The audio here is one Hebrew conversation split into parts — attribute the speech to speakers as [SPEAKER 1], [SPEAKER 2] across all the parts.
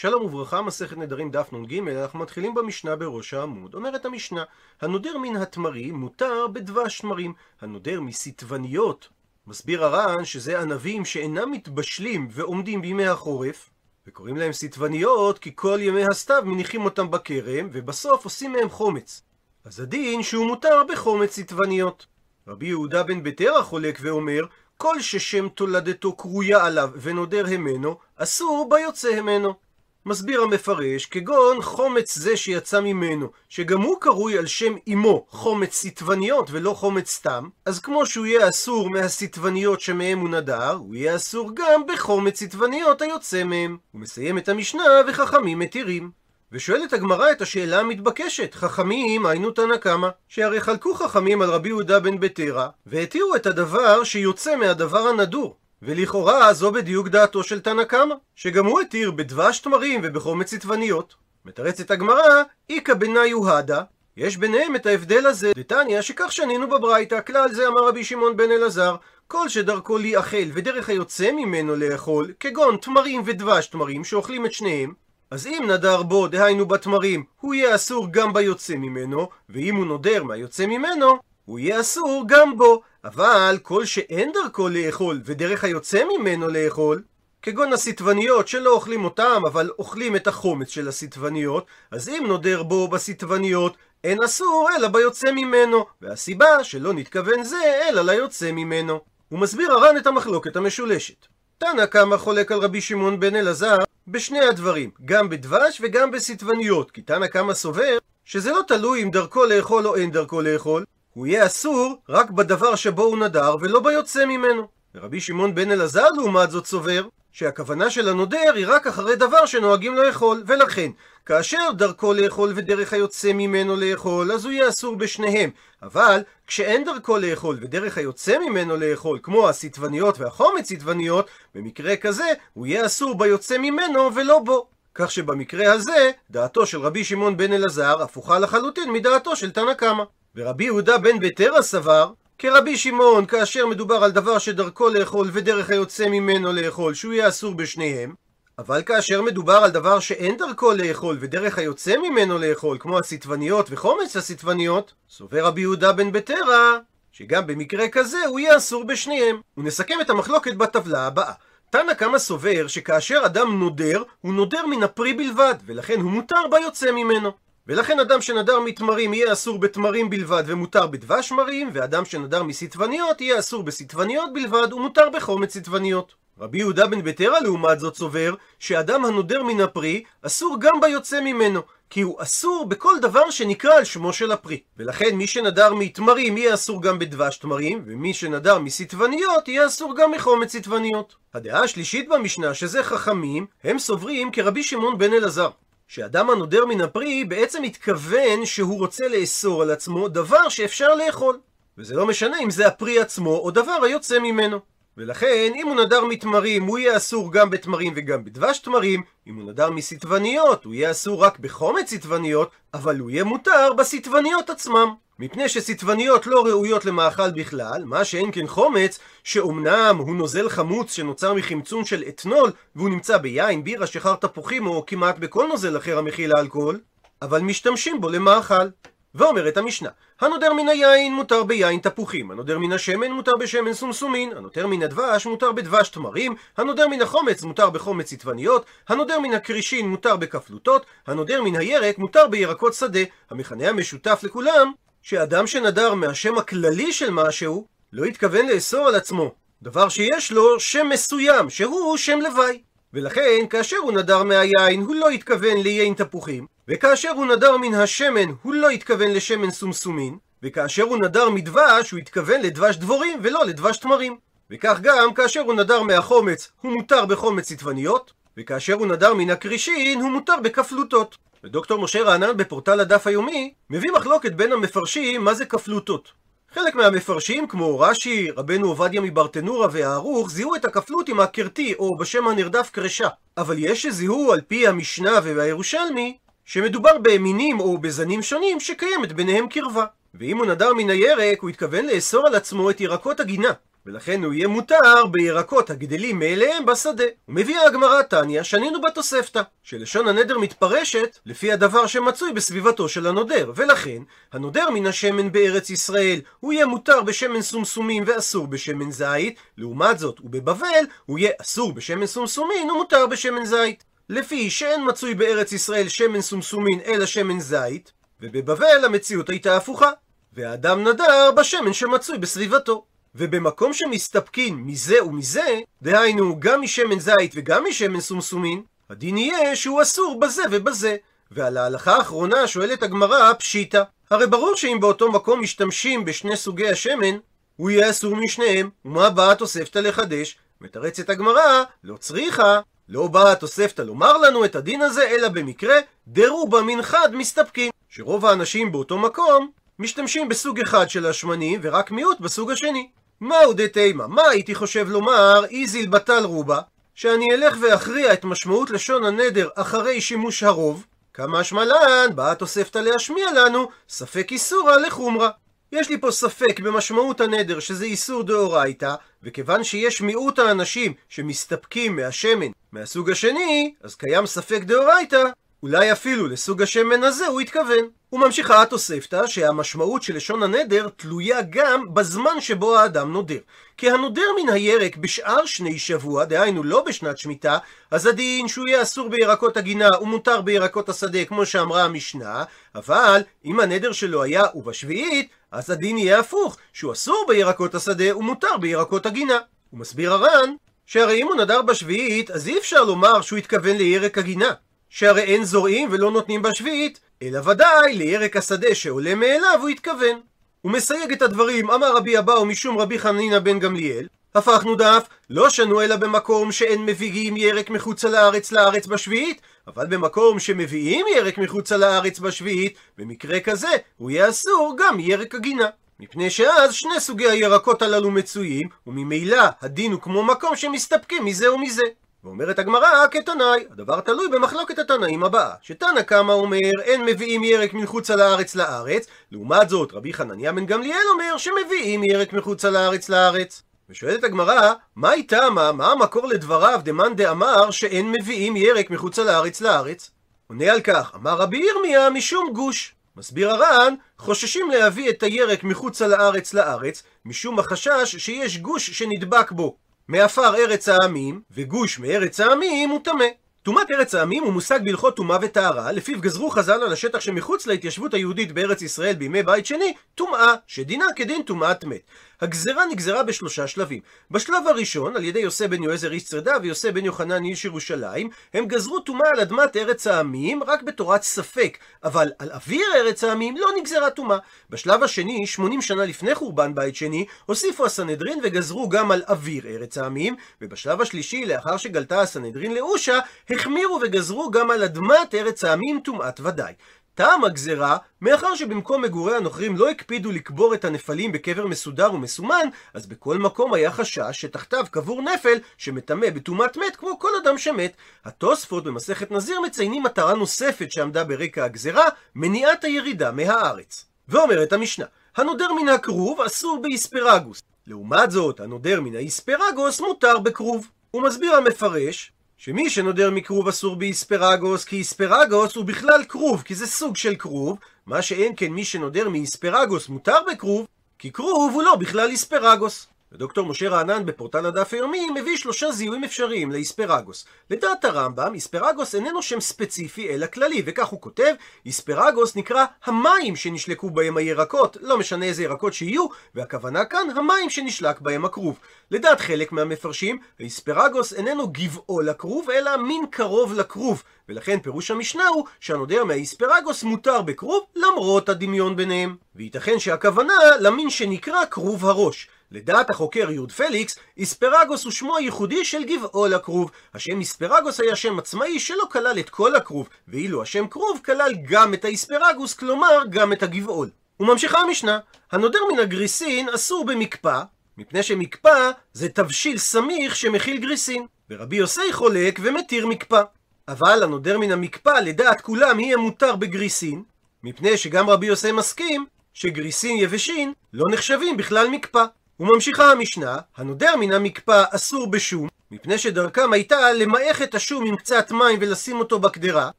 [SPEAKER 1] שלום וברכה, מסכת נדרים דף נ"ג, אנחנו מתחילים במשנה בראש העמוד. אומרת המשנה, הנודר מן התמרים מותר בדבש תמרים, הנודר מסיטבניות. מסביר הר"ן שזה ענבים שאינם מתבשלים ועומדים בימי החורף, וקוראים להם סיטבניות כי כל ימי הסתיו מניחים אותם בכרם, ובסוף עושים מהם חומץ. אז הדין שהוא מותר בחומץ סיטבניות. רבי יהודה בן ביתרא חולק ואומר, כל ששם תולדתו קרויה עליו ונודר המנו, אסור ביוצא המנו. מסביר המפרש, כגון חומץ זה שיצא ממנו, שגם הוא קרוי על שם אמו חומץ סיטבניות ולא חומץ סתם, אז כמו שהוא יהיה אסור מהסיטבניות שמהם הוא נדר, הוא יהיה אסור גם בחומץ סיטבניות היוצא מהם. הוא מסיים את המשנה וחכמים מתירים. ושואלת הגמרא את השאלה המתבקשת, חכמים היינו תנא קמא, שהרי חלקו חכמים על רבי יהודה בן ביתרא, והתירו את הדבר שיוצא מהדבר הנדור. ולכאורה זו בדיוק דעתו של תנא קמא, שגם הוא התיר בדבש תמרים ובחומץ צטבניות. מתרצת הגמרא, איכא בניו הדה, יש ביניהם את ההבדל הזה, דתניא שכך שנינו בברייתא, כלל זה אמר רבי שמעון בן אלעזר, כל שדרכו להיאכל ודרך היוצא ממנו לאכול, כגון תמרים ודבש תמרים שאוכלים את שניהם, אז אם נדר בו, דהיינו בתמרים, הוא יהיה אסור גם ביוצא ממנו, ואם הוא נודר מהיוצא ממנו, הוא יהיה אסור גם בו. אבל כל שאין דרכו לאכול, ודרך היוצא ממנו לאכול, כגון הסיטבניות שלא אוכלים אותם, אבל אוכלים את החומץ של הסיטבניות, אז אם נודר בו בסיטבניות, אין אסור אלא ביוצא ממנו, והסיבה שלא נתכוון זה אלא ליוצא ממנו. הוא מסביר הר"ן את המחלוקת המשולשת. תנא קמא חולק על רבי שמעון בן אלעזר בשני הדברים, גם בדבש וגם בסיטבניות, כי תנא קמא סובר שזה לא תלוי אם דרכו לאכול או אין דרכו לאכול, הוא יהיה אסור רק בדבר שבו הוא נדר ולא ביוצא ממנו. ורבי שמעון בן אלעזר לעומת זאת סובר שהכוונה של הנודר היא רק אחרי דבר שנוהגים לאכול, ולכן כאשר דרכו לאכול ודרך היוצא ממנו לאכול, אז הוא יהיה אסור בשניהם. אבל כשאין דרכו לאכול ודרך היוצא ממנו לאכול, כמו הסיטבניות והחומץ סיטבניות, במקרה כזה הוא יהיה אסור ביוצא ממנו ולא בו. כך שבמקרה הזה, דעתו של רבי שמעון בן אלעזר הפוכה לחלוטין מדעתו של תנא קמא. ורבי יהודה בן ביתרא סבר כרבי שמעון, כאשר מדובר על דבר שדרכו לאכול ודרך היוצא ממנו לאכול, שהוא יהיה אסור בשניהם, אבל כאשר מדובר על דבר שאין דרכו לאכול ודרך היוצא ממנו לאכול, כמו הסיטבניות וחומץ הסיטבניות, סובר רבי יהודה בן ביתרא, שגם במקרה כזה הוא יהיה אסור בשניהם. ונסכם את המחלוקת בטבלה הבאה. תנא קמא סובר שכאשר אדם נודר, הוא נודר מן הפרי בלבד, ולכן הוא מותר ביוצא ממנו. ולכן אדם שנדר מתמרים יהיה אסור בתמרים בלבד ומותר בדבש תמרים, ואדם שנדר מסיטבניות יהיה אסור בסיטבניות בלבד ומותר בחומץ סיטבניות. רבי יהודה בן ביתרא לעומת זאת סובר שאדם הנודר מן הפרי אסור גם ביוצא ממנו, כי הוא אסור בכל דבר שנקרא על שמו של הפרי. ולכן מי שנדר מתמרים יהיה אסור גם בדבש תמרים, ומי שנדר מסיטבניות יהיה אסור גם מחומץ סיטבניות. הדעה השלישית במשנה, שזה חכמים, הם סוברים כרבי שמעון בן אלעזר. שאדם הנודר מן הפרי בעצם מתכוון שהוא רוצה לאסור על עצמו דבר שאפשר לאכול. וזה לא משנה אם זה הפרי עצמו או דבר היוצא ממנו. ולכן, אם הוא נדר מתמרים, הוא יהיה אסור גם בתמרים וגם בדבש תמרים. אם הוא נדר מסיטבניות, הוא יהיה אסור רק בחומץ סיטבניות, אבל הוא יהיה מותר בסיטבניות עצמם. מפני שסיטבניות לא ראויות למאכל בכלל, מה שאין כן חומץ, שאומנם הוא נוזל חמוץ שנוצר מחמצון של אתנול, והוא נמצא ביין, בירה, שחר תפוחים, או כמעט בכל נוזל אחר המכיל האלכוהול, אבל משתמשים בו למאכל. ואומרת המשנה, הנודר מן היין מותר ביין תפוחים, הנודר מן השמן מותר בשמן סומסומין, הנודר מן הדבש מותר בדבש תמרים, הנודר מן החומץ מותר בחומץ צטבניות, הנודר מן הקרישין מותר בכפלוטות, הנודר מן הירק מותר בירקות שדה. המכנה המשותף לכולם, שאדם שנדר מהשם הכללי של משהו, לא התכוון לאסור על עצמו דבר שיש לו שם מסוים, שהוא שם לוואי. ולכן, כאשר הוא נדר מהיין, הוא לא התכוון ליין תפוחים, וכאשר הוא נדר מן השמן, הוא לא התכוון לשמן סומסומין, וכאשר הוא נדר מדבש, הוא התכוון לדבש דבורים ולא לדבש תמרים. וכך גם כאשר הוא נדר מהחומץ, הוא מותר בחומץ צטבניות, וכאשר הוא נדר מן הקרישין, הוא מותר בכפלוטות. ודוקטור משה רענן בפורטל הדף היומי מביא מחלוקת בין המפרשים מה זה כפלוטות. חלק מהמפרשים, כמו רש"י, רבנו עובדיה מברטנורה והערוך, זיהו את הכפלות עם הקרטי, או בשם הנרדף קרשה. אבל יש שזיהו על פי המשנה והירושלמי, שמדובר במינים או בזנים שונים שקיימת ביניהם קרבה. ואם הוא נדר מן הירק, הוא התכוון לאסור על עצמו את ירקות הגינה. ולכן הוא יהיה מותר בירקות הגדלים מאליהם בשדה. ומביאה הגמרא תניא, שנינו בתוספתא, שלשון הנדר מתפרשת לפי הדבר שמצוי בסביבתו של הנודר, ולכן הנודר מן השמן בארץ ישראל הוא יהיה מותר בשמן סומסומים ואסור בשמן זית, לעומת זאת ובבבל הוא יהיה אסור בשמן סומסומין ומותר בשמן זית. לפי שאין מצוי בארץ ישראל שמן סומסומין אלא שמן זית, ובבבל המציאות הייתה הפוכה, והאדם נדר בשמן שמצוי בסביבתו. ובמקום שמסתפקים מזה ומזה, דהיינו גם משמן זית וגם משמן סומסומין, הדין יהיה שהוא אסור בזה ובזה. ועל ההלכה האחרונה שואלת הגמרא פשיטא. הרי ברור שאם באותו מקום משתמשים בשני סוגי השמן, הוא יהיה אסור משניהם. ומה באה התוספתא לחדש? מתרצת הגמרא, לא צריכה. לא באה התוספתא לומר לנו את הדין הזה, אלא במקרה דרובה מן חד מסתפקים. שרוב האנשים באותו מקום משתמשים בסוג אחד של השמנים, ורק מיעוט בסוג השני. מהו דתימה? מה הייתי חושב לומר איזיל בטל רובה? שאני אלך ואכריע את משמעות לשון הנדר אחרי שימוש הרוב? כמה השמלן באה התוספתא להשמיע לנו ספק איסורא לחומרא. יש לי פה ספק במשמעות הנדר שזה איסור דאורייתא, וכיוון שיש מיעוט האנשים שמסתפקים מהשמן מהסוג השני, אז קיים ספק דאורייתא, אולי אפילו לסוג השמן הזה הוא התכוון. וממשיכה התוספתא שהמשמעות של לשון הנדר תלויה גם בזמן שבו האדם נודר. כי הנודר מן הירק בשאר שני שבוע, דהיינו לא בשנת שמיטה, אז הדין שהוא יהיה אסור בירקות הגינה ומותר בירקות השדה, כמו שאמרה המשנה, אבל אם הנדר שלו היה ובשביעית, אז הדין יהיה הפוך, שהוא אסור בירקות השדה ומותר בירקות הגינה. הוא מסביר הר"ן, שהרי אם הוא נדר בשביעית, אז אי אפשר לומר שהוא התכוון לירק הגינה. שהרי אין זורעים ולא נותנים בשביעית, אלא ודאי לירק השדה שעולה מאליו הוא התכוון. הוא מסייג את הדברים, אמר רבי אבאו משום רבי חנינא בן גמליאל, הפכנו דף, לא שנו אלא במקום שאין מביאים ירק מחוצה לארץ לארץ בשביעית, אבל במקום שמביאים ירק מחוצה לארץ בשביעית, במקרה כזה הוא יהיה אסור גם ירק הגינה. מפני שאז שני סוגי הירקות הללו מצויים, וממילא הדין הוא כמו מקום שמסתפקים מזה ומזה. ואומרת הגמרא כתנאי, הדבר תלוי במחלוקת התנאים הבאה, שתנא קמא אומר אין מביאים ירק מחוצה לארץ לארץ, לעומת זאת רבי חנניה בן גמליאל אומר שמביאים ירק מחוצה לארץ לארץ. ושואלת הגמרא, מהי תמה, מה המקור לדבריו דמאן דאמר שאין מביאים ירק מחוצה לארץ לארץ? עונה על כך, אמר רבי ירמיה משום גוש. מסביר הר"ן, חוששים להביא את הירק מחוצה לארץ לארץ, משום החשש שיש גוש שנדבק בו. מעפר ארץ העמים, וגוש מארץ העמים הוא טמא. טומאת ארץ העמים הוא מושג בהלכות טומאה וטהרה, לפיו גזרו חז"ל על השטח שמחוץ להתיישבות היהודית בארץ ישראל בימי בית שני, טומאה, שדינה כדין טומאת מת. הגזרה נגזרה בשלושה שלבים. בשלב הראשון, על ידי יוסי בן יועזר איש צרדה ויוסי בן יוחנן איש ירושלים, הם גזרו טומאה על אדמת ארץ העמים רק בתורת ספק, אבל על אוויר ארץ העמים לא נגזרה טומאה. בשלב השני, 80 שנה לפני חורבן בית שני, הוסיפו הסנהדרין וגזרו גם על אוויר ארץ העמים, ובשלב השלישי, לאחר שגלתה הסנהדרין לאושה, החמירו וגזרו גם על אדמת ארץ העמים טומאת ודאי. טעם הגזרה, מאחר שבמקום מגורי הנוכרים לא הקפידו לקבור את הנפלים בקבר מסודר ומסומן, אז בכל מקום היה חשש שתחתיו קבור נפל שמטמא בטומאת מת כמו כל אדם שמת. התוספות במסכת נזיר מציינים מטרה נוספת שעמדה ברקע הגזרה, מניעת הירידה מהארץ. ואומרת המשנה, הנודר מן הכרוב אסור באיספרגוס. לעומת זאת, הנודר מן האיספרגוס מותר בכרוב. הוא מסביר המפרש שמי שנודר מכרוב אסור באיספרגוס, כי איספרגוס הוא בכלל כרוב, כי זה סוג של כרוב, מה שאין כן מי שנודר מאיספרגוס מותר בכרוב, כי כרוב הוא לא בכלל איספרגוס. ודוקטור משה רענן בפורטל הדף היומי מביא שלושה זיהויים אפשריים לאיספרגוס. לדעת הרמב"ם, איספרגוס איננו שם ספציפי אלא כללי, וכך הוא כותב, איספרגוס נקרא המים שנשלקו בהם הירקות, לא משנה איזה ירקות שיהיו, והכוונה כאן המים שנשלק בהם הכרוב. לדעת חלק מהמפרשים, האיספרגוס איננו גבעו לכרוב, אלא מין קרוב לכרוב, ולכן פירוש המשנה הוא שהנודר מהאיספרגוס מותר בכרוב למרות הדמיון ביניהם. וייתכן שהכוונה למין שנקרא כרוב הראש. לדעת החוקר יוד פליקס, איספרגוס הוא שמו הייחודי של גבעול הכרוב. השם איספרגוס היה שם עצמאי שלא כלל את כל הכרוב, ואילו השם כרוב כלל גם את האיספרגוס, כלומר גם את הגבעול. וממשיכה המשנה, הנודר מן הגריסין אסור במקפא, מפני שמקפא זה תבשיל סמיך שמכיל גריסין, ורבי יוסי חולק ומתיר מקפא. אבל הנודר מן המקפא לדעת כולם יהיה מותר בגריסין, מפני שגם רבי יוסי מסכים שגריסין יבשין לא נחשבים בכלל מקפא. וממשיכה המשנה, הנודר מן המקפא אסור בשום, מפני שדרכם הייתה למעך את השום עם קצת מים ולשים אותו בקדרה,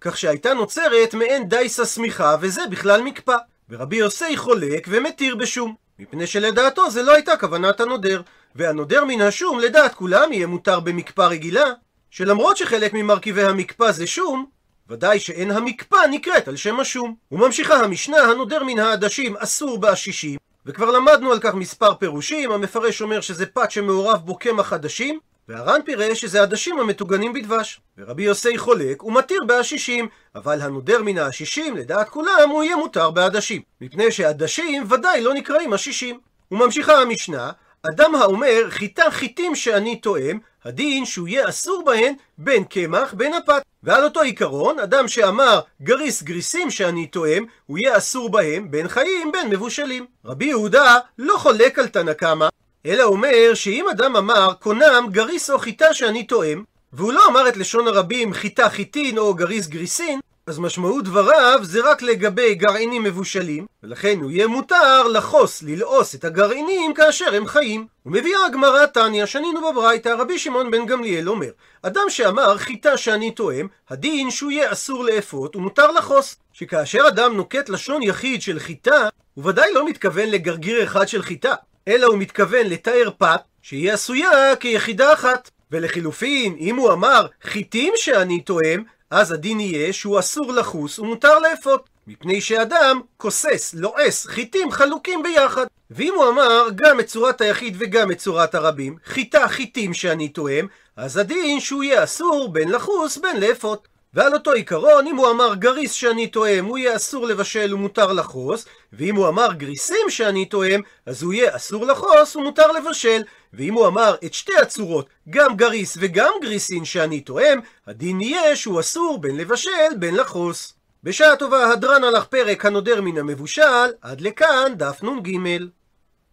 [SPEAKER 1] כך שהייתה נוצרת מעין דייסה סמיכה, וזה בכלל מקפא. ורבי יוסי חולק ומתיר בשום, מפני שלדעתו זה לא הייתה כוונת הנודר. והנודר מן השום לדעת כולם יהיה מותר במקפא רגילה, שלמרות שחלק ממרכיבי המקפא זה שום, ודאי שאין המקפא נקראת על שם השום. וממשיכה המשנה, הנודר מן העדשים אסור בעשישים, וכבר למדנו על כך מספר פירושים, המפרש אומר שזה פת שמעורב בו קמח עדשים, והר"ן פירש שזה עדשים המטוגנים בדבש. ורבי יוסי חולק ומתיר בעשישים, אבל הנודר מן העשישים, לדעת כולם, הוא יהיה מותר בעדשים. מפני שעדשים ודאי לא נקראים עשישים. וממשיכה המשנה, אדם האומר חיטה חיטים שאני תואם, הדין שהוא יהיה אסור בהן בין קמח בין הפת. ועל אותו עיקרון, אדם שאמר גריס גריסים שאני תואם, הוא יהיה אסור בהם בין חיים בין מבושלים. רבי יהודה לא חולק על תנא קמא, אלא אומר שאם אדם אמר קונם גריס או חיטה שאני תואם, והוא לא אמר את לשון הרבים חיטה חיטין או גריס גריסין, אז משמעות דבריו זה רק לגבי גרעינים מבושלים, ולכן הוא יהיה מותר לחוס, ללעוס את הגרעינים כאשר הם חיים. ומביאה הגמרא תניא, שנינו בברייתא, רבי שמעון בן גמליאל אומר, אדם שאמר חיטה שאני תואם, הדין שהוא יהיה אסור לאפות ומותר לחוס. שכאשר אדם נוקט לשון יחיד של חיטה, הוא ודאי לא מתכוון לגרגיר אחד של חיטה, אלא הוא מתכוון לתאר פת שהיא עשויה כיחידה אחת. ולחילופין, אם הוא אמר חיטים שאני תואם, אז הדין יהיה שהוא אסור לחוס ומותר לאפות. מפני שאדם כוסס, לועס, חיטים חלוקים ביחד. ואם הוא אמר גם את צורת היחיד וגם את צורת הרבים, חיטה חיטים שאני תואם, אז הדין שהוא יהיה אסור בין לחוס בין לאפות. ועל אותו עיקרון, אם הוא אמר גריס שאני תואם, הוא יהיה אסור לבשל ומותר לחוס, ואם הוא אמר גריסים שאני תואם, אז הוא יהיה אסור לחוס ומותר לבשל. ואם הוא אמר את שתי הצורות, גם גריס וגם גריסין שאני תואם, הדין יהיה שהוא אסור בין לבשל בין לחוס. בשעה טובה הדרן הלך פרק הנודר מן המבושל, עד לכאן דף נ"ג.